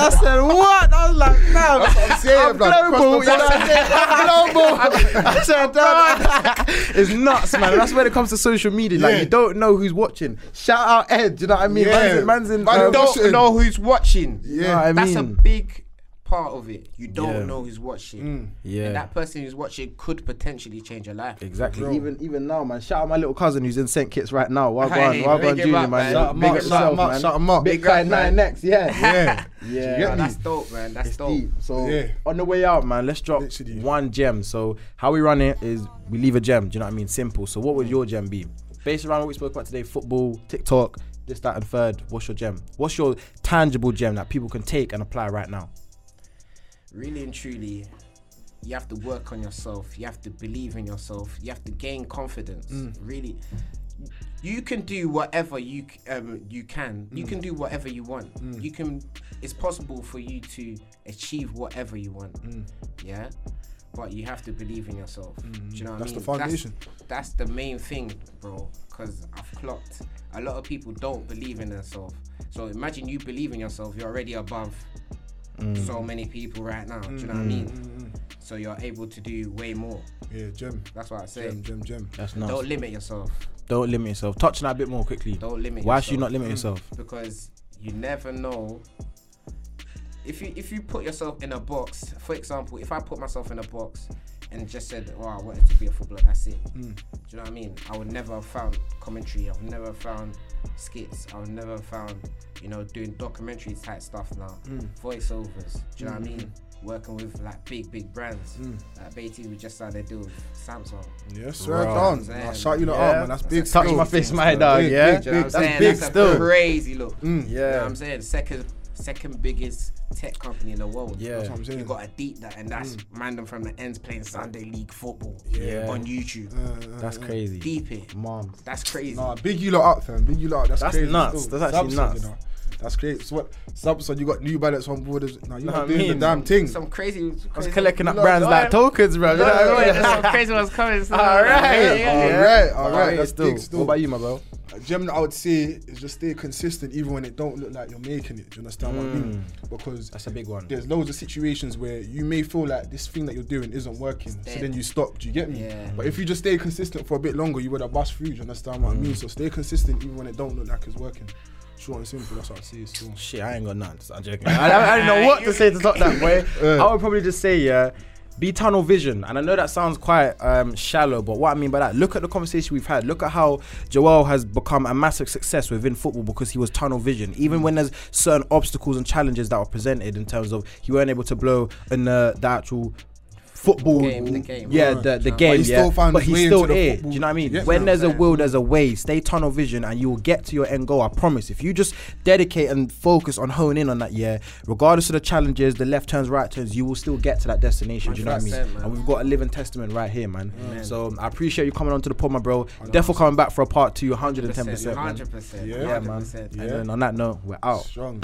I said, what? I was like, no. That's what I'm saying, I'm global. You know what I'm saying? I'm global. I said, "Dad." it's nuts, man. That's when it comes to social media. Like, Yeah. you don't know who's watching. Shout out Ed. You know what I mean? Yeah. Man's in, man's in Man, um, don't- watching. know who's watching. Yeah. You know what I That's a big part of it. You don't Yeah. know who's watching. Mm. Yeah. And that person who's watching could potentially change your life. Exactly. Bro. Even even now, man. Shout out my little cousin who's in St Kitts right now. Well Hey, gone, well big gone, him Junior, man. man. Shout 'em Big up, yourself, shout 'em up, man. shout 'em up. Big Big guy up, nine next, yeah. Yeah. Yeah. get that's dope, man. That's It's dope. deep. So Yeah. on the way out, man, let's drop Literally. one gem. So how we run it is we leave a gem. Do you know what I mean? Simple. So what would your gem be? Based around what we spoke about today, football, TikTok, this, that, and third. What's your gem? What's your tangible gem that people can take and apply right now? Really and truly, you have to work on yourself. You have to believe in yourself. You have to gain confidence. Mm. Really, you can do whatever you um, you can. Mm. You can do whatever you want. You can. It's possible for you to achieve whatever you want. Mm. Yeah. But you have to believe in yourself. Do you know what That's I the foundation. That's, that's the main thing, bro. Because I've clocked a lot of people don't believe in themselves. So imagine you believe in yourself. You're already above so many people right now. Do you know what I mean? Mm, So you're able to do way more. Yeah, gem. That's what I say. Gem, gem, gem. That's nice. Don't limit yourself. Don't limit yourself. Touch on that a bit more quickly. Don't limit Why yourself. should you not limit yourself? Because you never know. If you if you put yourself in a box, for example, if I put myself in a box and just said, "Oh, I wanted to be a footballer," that's it. Mm. Do you know what I mean? I would never have found commentary. I would never have found skits. I would never found, you know, doing documentary type stuff now. Mm. Voiceovers. Do you know what I mean? Working with like big, big brands. Mm. Like Beatty, we just started deal with Samsung. Yes, sir. Right. Down. Saying, I'll shout you lot yeah. out, man. That's big. Touch still. my face, my dog. Big, Yeah, big, Do you know what that's big That's still. crazy look. Mm. You know Yeah, what I'm saying? Second second biggest tech company in the world. yeah. That's what I'm You gotta deep that and that's random from the ends playing Sunday league football Yeah. on YouTube. Uh, uh, That's uh, crazy. Deep it. Mom. That's crazy. Nah, big you lot up, fam. Big you lot up. That's, That's crazy. nuts. still. That's actually Samsung, nuts. You know. That's great. So what? Samsung, you got New Balance on board. As, nah, you Nah, not I doing the damn thing. Some crazy. I was collecting up No, brands no, like I- tokens, bro. You know what I mean? There's some crazy ones coming. so- All right. Yeah, yeah, All yeah. right, all All right. right, That's still. big. Still. What about you, my bro? A gem that I would say is just stay consistent even when it don't look like you're making it. Do you understand what I mean? Because That's a big one. there's loads of situations where you may feel like this thing that you're doing isn't working, so then you stop. Do you get me? Yeah. But if you just stay consistent for a bit longer, you would have bust through. Do you understand what I Mm. mean? So stay consistent even when it don't look like it's working. Short and simple. That's what I'd say. Still. Shit, I ain't got none. I'm joking. I, I, I don't know what to say to stop that, boy. Yeah. I would probably just say, yeah, be tunnel vision. And I know that sounds quite um, shallow, but what I mean by that, look at the conversation we've had. Look at how Joel has become a massive success within football because he was tunnel vision. Even when there's certain obstacles and challenges that were presented in terms of he weren't able to blow in the, the actual football Game, the game. yeah Right. the, the But game he yeah still found but he's way still into the here do you know what I mean Yeah. when there's a will there's a way stay tunnel vision and you will get to your end goal I promise if you just dedicate and focus on hone in on that yeah regardless of the challenges the left turns right turns you will still get to that destination do you know what I mean man. and we've got a living testament right here man Amen. so I appreciate you coming onto the pod my bro definitely coming back for a part two 110 percent man 100%. Yeah. yeah man 100%. and Yeah. then on that note we're out Strong.